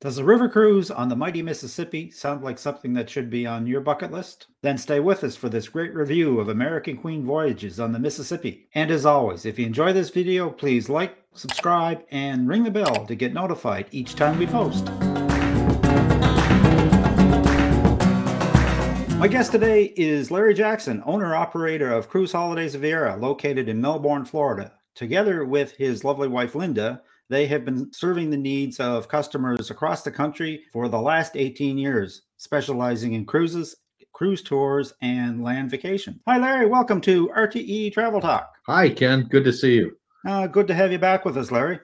Does a river cruise on the mighty Mississippi sound like something that should be on your bucket list? Then stay with us for this great review of American Queen voyages on the Mississippi. And as always, if you enjoy this video, please like, subscribe, and ring the bell to get notified each time we post. My guest today is Larry Jackson, owner operator of Cruise Holidays of Viera, located in Melbourne, Florida. Together with his lovely wife Linda, they have been serving the needs of customers across the country for the last 18 years, specializing in cruises, cruise tours, and land vacation. Hi, Larry. Welcome to RTE Travel Talk. Hi, Ken. Good to see you. Uh, good to have you back with us, Larry.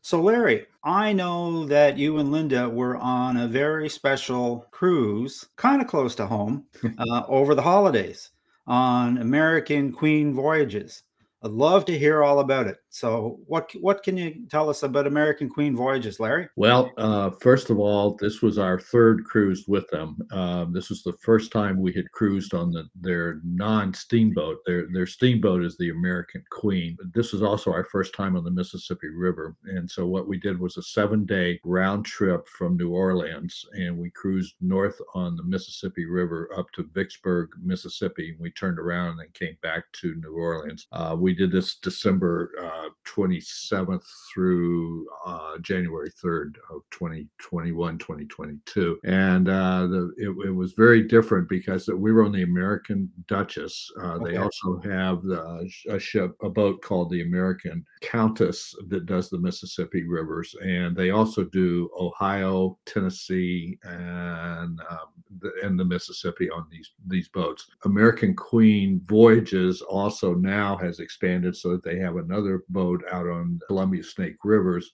So, Larry, I know that you and Linda were on a very special cruise, kind of close to home, uh, over the holidays on American Queen Voyages. I'd love to hear all about it. So, what what can you tell us about American Queen Voyages, Larry? Well, uh, first of all, this was our third cruise with them. Um, this was the first time we had cruised on the, their non-steamboat. Their their steamboat is the American Queen. This was also our first time on the Mississippi River, and so what we did was a seven-day round trip from New Orleans, and we cruised north on the Mississippi River up to Vicksburg, Mississippi. We turned around and came back to New Orleans. Uh, we did this December uh, 27th through uh, January 3rd of 2021, 2022. And uh, the, it, it, was very different because we were on the American Duchess. Uh, okay. They also have the, a ship, a boat called the American Countess that does the Mississippi rivers. And they also do Ohio, Tennessee, and um, the, and the Mississippi on these these boats. American Queen Voyages also now has expanded so that they have another boat out on Columbia Snake Rivers.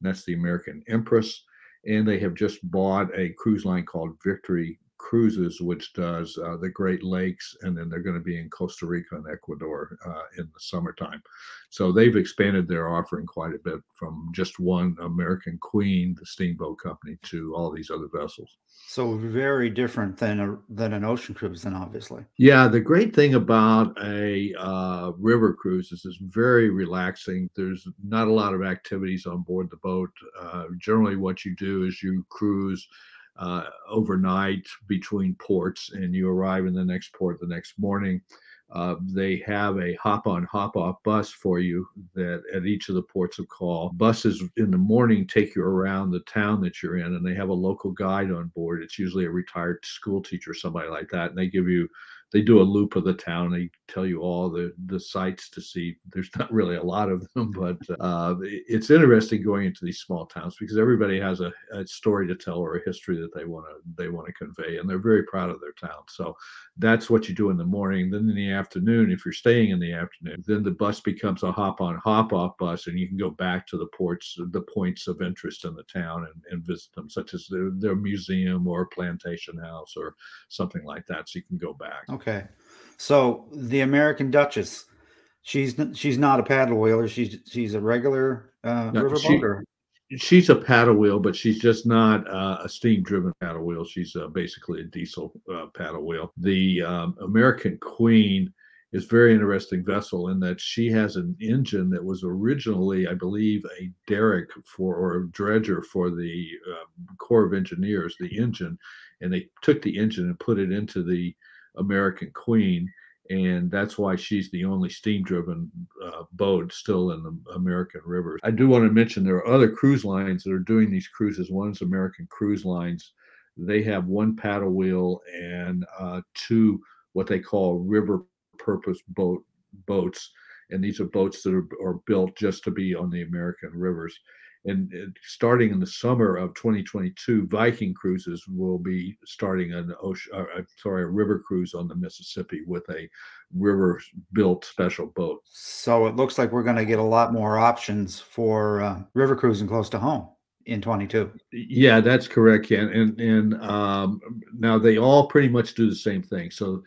that's the American Empress. And they have just bought a cruise line called Victory Cruises, which does uh, the Great Lakes, and then they're going to be in Costa Rica and Ecuador uh, in the summertime. So they've expanded their offering quite a bit from just one American Queen, the steamboat company, to all these other vessels. So very different than a than an ocean cruise, then obviously. Yeah, the great thing about a uh, river cruise is it's very relaxing. There's not a lot of activities on board the boat. Uh, generally, what you do is you cruise uh, overnight between ports and you arrive in the next port the next morning. Uh, they have a hop on, hop off bus for you that at each of the ports of call. Buses in the morning take you around the town that you're in, and they have a local guide on board. It's usually a retired school teacher, somebody like that, and they give you they do a loop of the town. They tell you all the the sites to see. There's not really a lot of them, but uh, it's interesting going into these small towns because everybody has a, a story to tell or a history that they want to they want to convey, and they're very proud of their town. So that's what you do in the morning. Then in the afternoon, if you're staying in the afternoon, then the bus becomes a hop on hop off bus, and you can go back to the ports, the points of interest in the town, and, and visit them, such as their, their museum or plantation house or something like that. So you can go back. Okay. So the American Duchess, she's she's not a paddle wheeler. She's she's a regular uh, no, riverboat. She, she's a paddle wheel, but she's just not uh, a steam driven paddle wheel. She's uh, basically a diesel uh, paddle wheel. The um, American Queen is very interesting vessel in that she has an engine that was originally, I believe, a derrick for or a dredger for the uh, Corps of Engineers. The engine, and they took the engine and put it into the American Queen, and that's why she's the only steam-driven uh, boat still in the American rivers. I do want to mention there are other cruise lines that are doing these cruises. One's American Cruise Lines. They have one paddle wheel and uh, two what they call river purpose boat boats, and these are boats that are, are built just to be on the American rivers and starting in the summer of 2022, Viking cruises will be starting an ocean, uh, sorry, a river cruise on the Mississippi with a river-built special boat. So it looks like we're going to get a lot more options for uh, river cruising close to home in 22. Yeah, that's correct, Ken. And and um, now they all pretty much do the same thing. So.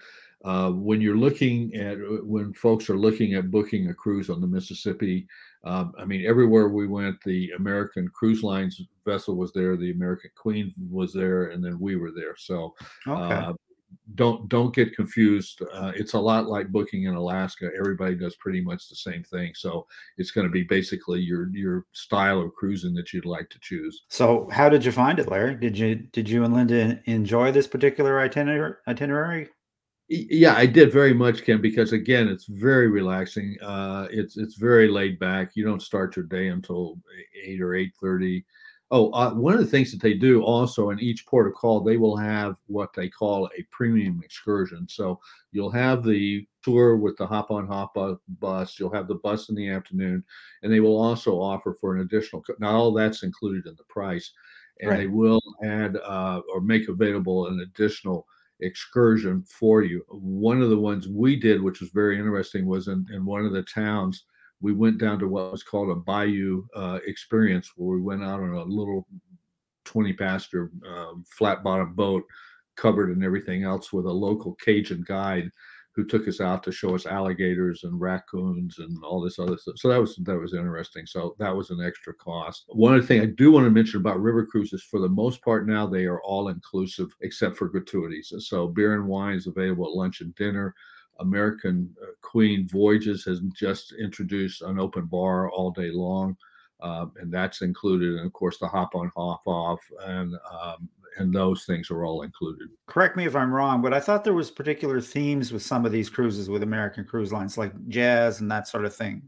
Uh, when you're looking at when folks are looking at booking a cruise on the Mississippi, um, I mean, everywhere we went, the American Cruise Lines vessel was there, the American Queen was there, and then we were there. So, okay. uh, don't don't get confused. Uh, it's a lot like booking in Alaska. Everybody does pretty much the same thing. So it's going to be basically your your style of cruising that you'd like to choose. So how did you find it, Larry? Did you did you and Linda enjoy this particular itinerary? itinerary? Yeah, I did very much, Ken, because again, it's very relaxing. Uh, it's it's very laid back. You don't start your day until eight or eight thirty. Oh, uh, one of the things that they do also in each port of call, they will have what they call a premium excursion. So you'll have the tour with the hop on hop bus, you'll have the bus in the afternoon, and they will also offer for an additional. Now all that's included in the price, and right. they will add uh, or make available an additional excursion for you. One of the ones we did, which was very interesting, was in, in one of the towns. We went down to what was called a bayou uh, experience, where we went out on a little 20 passenger um, flat bottom boat covered and everything else with a local Cajun guide who took us out to show us alligators and raccoons and all this other stuff. So that was that was interesting. So that was an extra cost. One other thing I do want to mention about river cruises, for the most part now they are all inclusive except for gratuities. So beer and wine is available at lunch and dinner. American uh, Queen Voyages has just introduced an open bar all day long. Uh, and that's included, and of course the hop on, hop off, and um, and those things are all included. Correct me if I'm wrong, but I thought there was particular themes with some of these cruises with American Cruise Lines, like jazz and that sort of thing.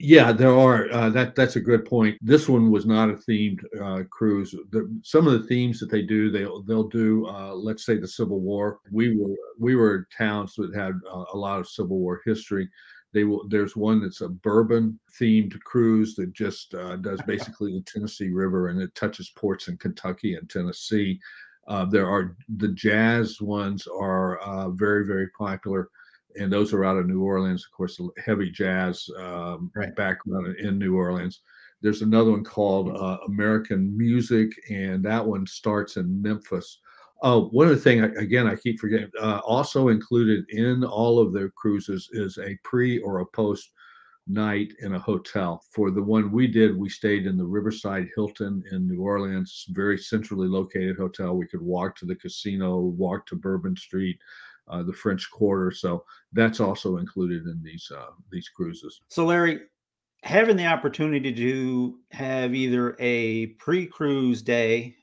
Yeah, there are. Uh, that that's a good point. This one was not a themed uh, cruise. The, some of the themes that they do, they they'll do. Uh, let's say the Civil War. We were we were towns that had uh, a lot of Civil War history. They will. There's one that's a bourbon themed cruise that just uh, does basically the Tennessee River and it touches ports in Kentucky and Tennessee. Uh, there are the jazz ones are uh, very very popular, and those are out of New Orleans. Of course, heavy jazz um, right. background in New Orleans. There's another one called uh, American Music, and that one starts in Memphis Oh, one other thing, again, I keep forgetting. Uh, also included in all of their cruises is a pre or a post night in a hotel. For the one we did, we stayed in the Riverside Hilton in New Orleans, very centrally located hotel. We could walk to the casino, walk to Bourbon Street, uh, the French Quarter. So that's also included in these uh, these cruises. So, Larry, having the opportunity to have either a pre-cruise day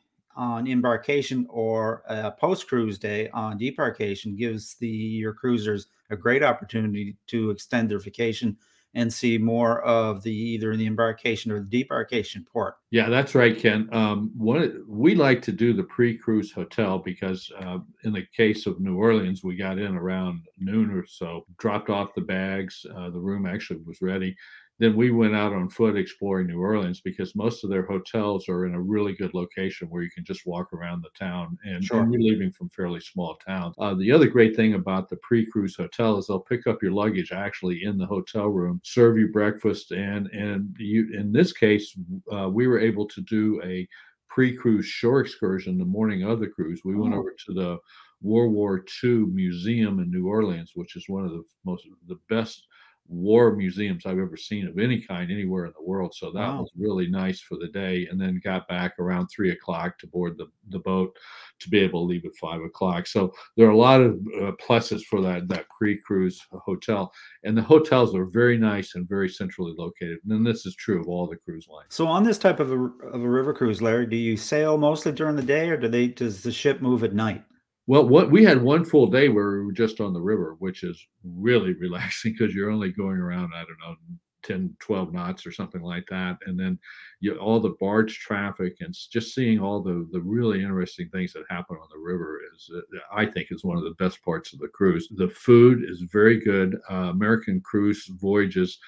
on embarkation or a post cruise day on debarkation gives the your cruisers a great opportunity to extend their vacation and see more of the either the embarkation or the debarkation port. Yeah, that's right, Ken. Um, one we like to do the pre-cruise hotel because uh, in the case of New Orleans, we got in around noon or so, dropped off the bags. Uh, the room actually was ready then we went out on foot exploring New Orleans because most of their hotels are in a really good location where you can just walk around the town. And, sure. we're leaving from fairly small towns. Uh, the other great thing about the pre-cruise hotel is they'll pick up your luggage actually in the hotel room, serve you breakfast, and and you. In this case, uh, we were able to do a pre-cruise shore excursion the morning of the cruise. We oh. went over to the World War II Museum in New Orleans, which is one of the most the best war museums I've ever seen of any kind anywhere in the world. So that wow. was really nice for the day. And then got back around three o'clock to board the, the boat to be able to leave at five o'clock. So there are a lot of uh, pluses for that that pre-cruise hotel. And the hotels are very nice and very centrally located. And this is true of all the cruise lines. So on this type of a, of a river cruise, Larry, do you sail mostly during the day or do they does the ship move at night? Well, what we had one full day where we were just on the river, which is really relaxing because you're only going around, I don't know, 10, 12 knots or something like that. And then you, all the barge traffic and just seeing all the, the really interesting things that happen on the river is, uh, I think, is one of the best parts of the cruise. The food is very good. Uh, American cruise voyages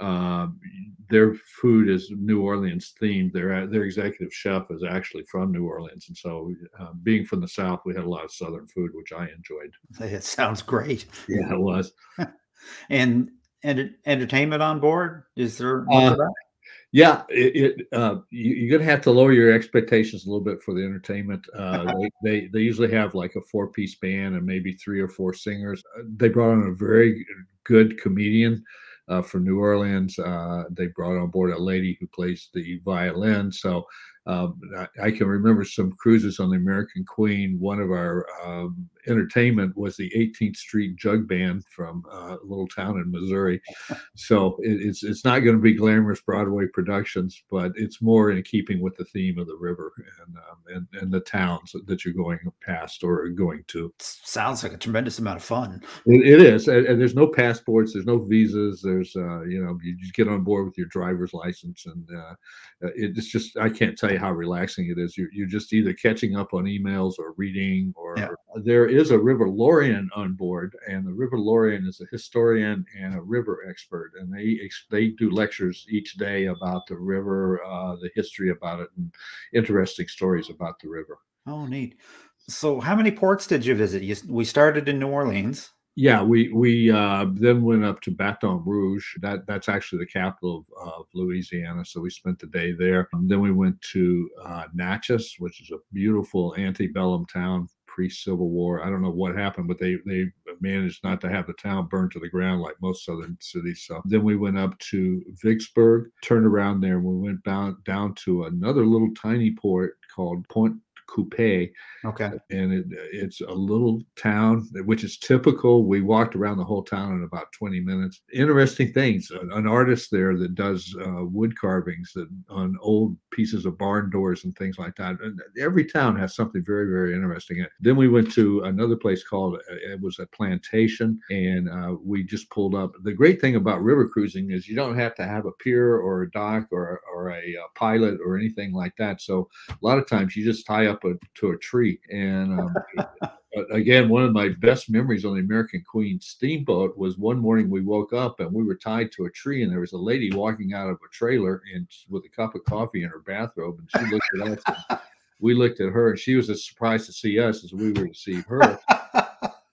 uh, their food is New Orleans themed. Their their executive chef is actually from New Orleans, and so uh, being from the South, we had a lot of Southern food, which I enjoyed. It sounds great. Yeah, it was. and and entertainment on board is there? Uh, yeah, it, it uh, you, are gonna have to lower your expectations a little bit for the entertainment. Uh, they, they, they usually have like a four piece band and maybe three or four singers. Uh, they brought on a very good comedian uh, from New Orleans. Uh, they brought on board a lady who plays the violin. So um, I, I, can remember some cruises on the American Queen. One of our um, entertainment was the 18th Street Jug Band from uh, a little town in Missouri. so it, it's it's not going to be glamorous Broadway productions, but it's more in keeping with the theme of the river and um, and, and the towns that you're going past or going to. Sounds like a tremendous amount of fun. it, it is, and, and, there's no passports, there's no visas, there's uh, you know you just get on board with your driver's license, and uh, it's just I can't tell you how relaxing it is. You're, you're just either catching up on emails or reading, or yeah. there is a Riverlorian on board, and the Riverlorian is a historian and a river expert, and they they do lectures each day about the river, uh, the history about it, and interesting stories about the river. Oh, neat. So, how many ports did you visit? You, we started in New Orleans. Yeah, we we uh, then went up to Baton Rouge. That that's actually the capital of, of Louisiana. So we spent the day there. Um, then we went to uh, Natchez, which is a beautiful antebellum town pre-Civil War. I don't know what happened, but they they managed not to have the town burned to the ground like most southern cities. So then we went up to Vicksburg, turned around there, and we went down down to another little tiny port called Point Coupee. Okay. And it, it's a little town, which is typical. We walked around the whole town in about 20 minutes. Interesting things. An, an artist there that does uh, wood carvings that, on old pieces of barn doors and things like that. And every town has something very, very interesting. In. Then we went to another place called, uh, it was a plantation, and uh, we just pulled up. The great thing about river cruising is you don't have to have a pier or a dock or, or a, a pilot or anything like that. So a lot of times you just tie up a, to a tree. And um, again, one of my best memories on the American Queen steamboat was one morning we woke up and we were tied to a tree, and there was a lady walking out of a trailer and with a cup of coffee in her bathrobe, and she looked at us. we looked at her, and she was as surprised to see us as we were to see her.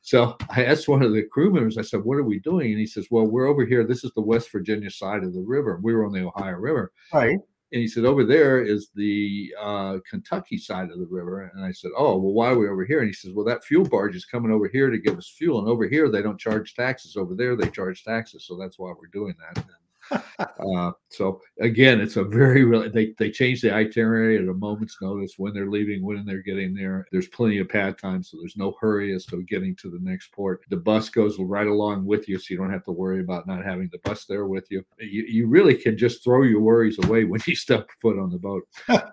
So I asked one of the crew members, I said, What are we doing? And he says, Well, we're over here. This is the West Virginia side of the river. We were on the Ohio River. Right. And he said, over there is the uh, Kentucky side of the river. And I said, oh, well, why are we over here? And he says, well, that fuel barge is coming over here to give us fuel. And over here, they don't charge taxes. Over there, they charge taxes. So that's why we're doing that. And uh, so again, it's a very really they they change the itinerary at a moment's notice when they're leaving, when they're getting there. There's plenty of pad time, so there's no hurry as to getting to the next port. The bus goes right along with you, so you don't have to worry about not having the bus there with you. You, you really can just throw your worries away when you step foot on the boat. a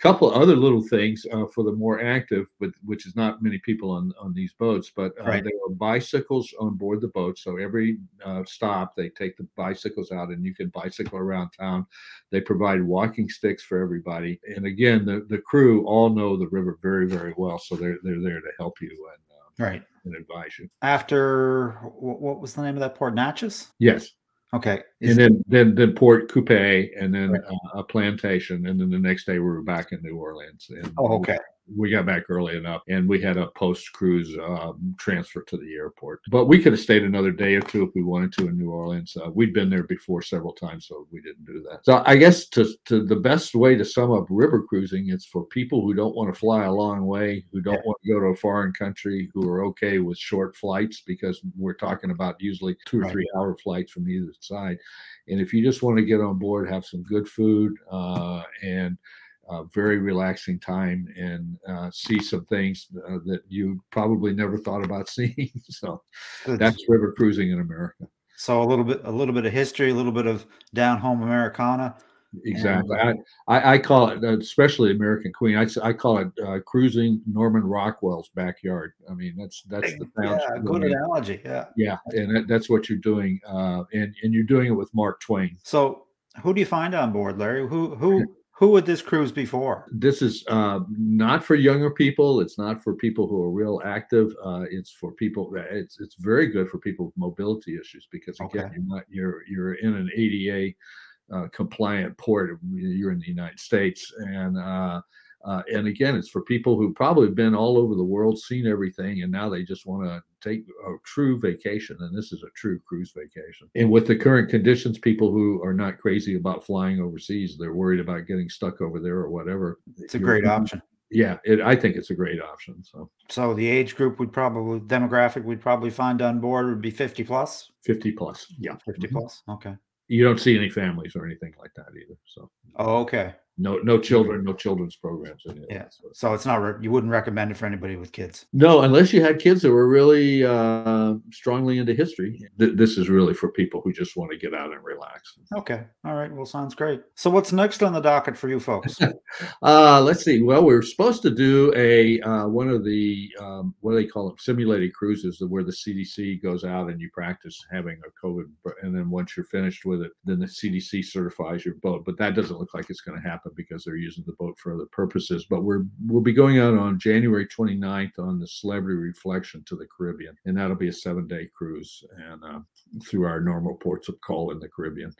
couple other little things uh, for the more active, but which is not many people on on these boats, but uh, right. there are bicycles on board the boat. So every uh, stop, they take the bicycles out out and you can bicycle around town. They provide walking sticks for everybody. And again, the, the crew all know the river very, very well. So they're, they're there to help you and, uh, right. and advise you. After what was the name of that port? Natchez? Yes. Okay. Is and then, then, then Port Coupe, and then right. uh, a plantation. And then the next day we were back in New Orleans. And oh, okay we got back early enough and we had a post cruise um, transfer to the airport. But we could have stayed another day or two if we wanted to in New Orleans. Uh, we'd been there before several times, so we didn't do that. So I guess to, to the best way to sum up river cruising, it's for people who don't want to fly a long way, who don't want to go to a foreign country, who are okay with short flights because we're talking about usually two or right. three hour flights from either side. And if you just want to get on board, have some good food, uh, and uh, very relaxing time and uh, see some things uh, that you probably never thought about seeing. so that's river cruising in America. So a little bit, a little bit of history, a little bit of down home Americana. Exactly. And, I, I, call it, especially American Queen. I, I call it uh, cruising Norman Rockwell's backyard. I mean, that's that's the yeah, good analogy. Yeah, yeah, and that, that's what you're doing, uh, and and you're doing it with Mark Twain. So, who do you find on board, Larry? Who who who would this cruise be for? This is uh, not for younger people. It's not for people who are real active. Uh, it's for people. It's it's very good for people with mobility issues because again, okay. you're not you're you're in an ADA uh, compliant port. You're in the United States, and uh, and again, it's for people who probably have been all over the world, seen everything, and now they just want to take a true vacation. And this is a true cruise vacation. And with the current conditions, people who are not crazy about flying overseas, they're worried about getting stuck over there or whatever. It's a great option. Yeah, it, I think it's a great option. So, so the age group would probably demographic we'd probably find on board would be fifty plus. Fifty plus, yeah, 50 mm-hmm. plus. Okay. You don't see any families or anything like that either. So. Oh, okay. No no children, no children's programs. Yeah, so it's not re- you wouldn't recommend it for anybody with kids. No, unless you had kids that were really uh, strongly into history. Th- this is really for people who just want to get out and relax. Okay, all right. Well, sounds great. So what's next on the docket for you folks? uh, let's see. Well, we are supposed to do a uh, one of the um, what do they call them simulated cruises, where the CDC goes out and you practice having a COVID, and then once you're finished with it, then the CDC certifies your boat. But that doesn't look like it's going to happen because they're using the boat for other purposes. But we're we'll be going out on January 29th on the Celebrity Reflection to the Caribbean, and that'll be a seven day cruise and uh, through our normal ports of call in the Caribbean.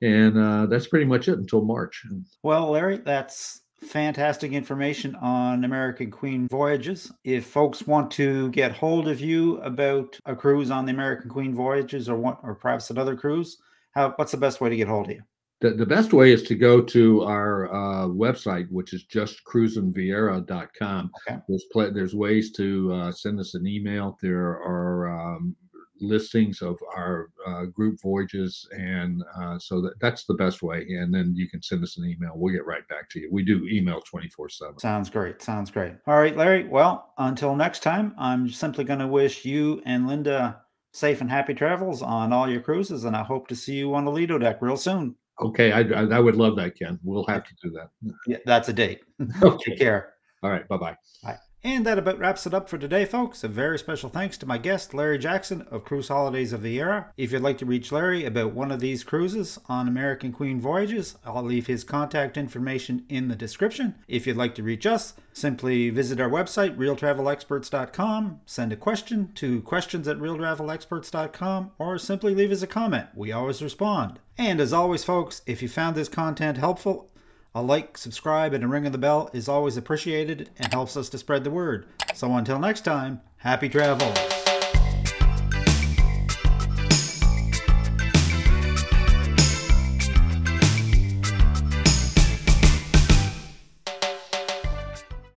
And uh, that's pretty much it until March. Well, Larry, that's fantastic information on American Queen voyages. If folks want to get hold of you about a cruise on the American Queen voyages or one, or perhaps another cruise, how what's the best way to get hold of you? The, the best way is to go to our uh, website, which is justcruisinviera.com. Okay. There's, there's ways to uh, send us an email. There are um, listings of our uh, group voyages, and uh, so that, that's the best way. And then you can send us an email. We'll get right back to you. We do email 24 7. Sounds great. Sounds great. All right, Larry. Well, until next time, I'm simply going to wish you and Linda safe and happy travels on all your cruises, and I hope to see you on the Lido deck real soon. Okay, I, I, I would love that, Ken. We'll have to do that. Yeah, that's a date. Okay. Take care. All right. Bye-bye. Bye. And that about wraps it up for today, folks. A very special thanks to my guest, Larry Jackson of Cruise Holidays of Viera. If you'd like to reach Larry about one of these cruises on American Queen voyages, I'll leave his contact information in the description. If you'd like to reach us, simply visit our website, realtravelexperts.com, send a question to questions at realtravelexperts.com, or simply leave us a comment. We always respond. And as always, folks, if you found this content helpful, a like, subscribe, and a ring of the bell is always appreciated and helps us to spread the word. So until next time, happy travels.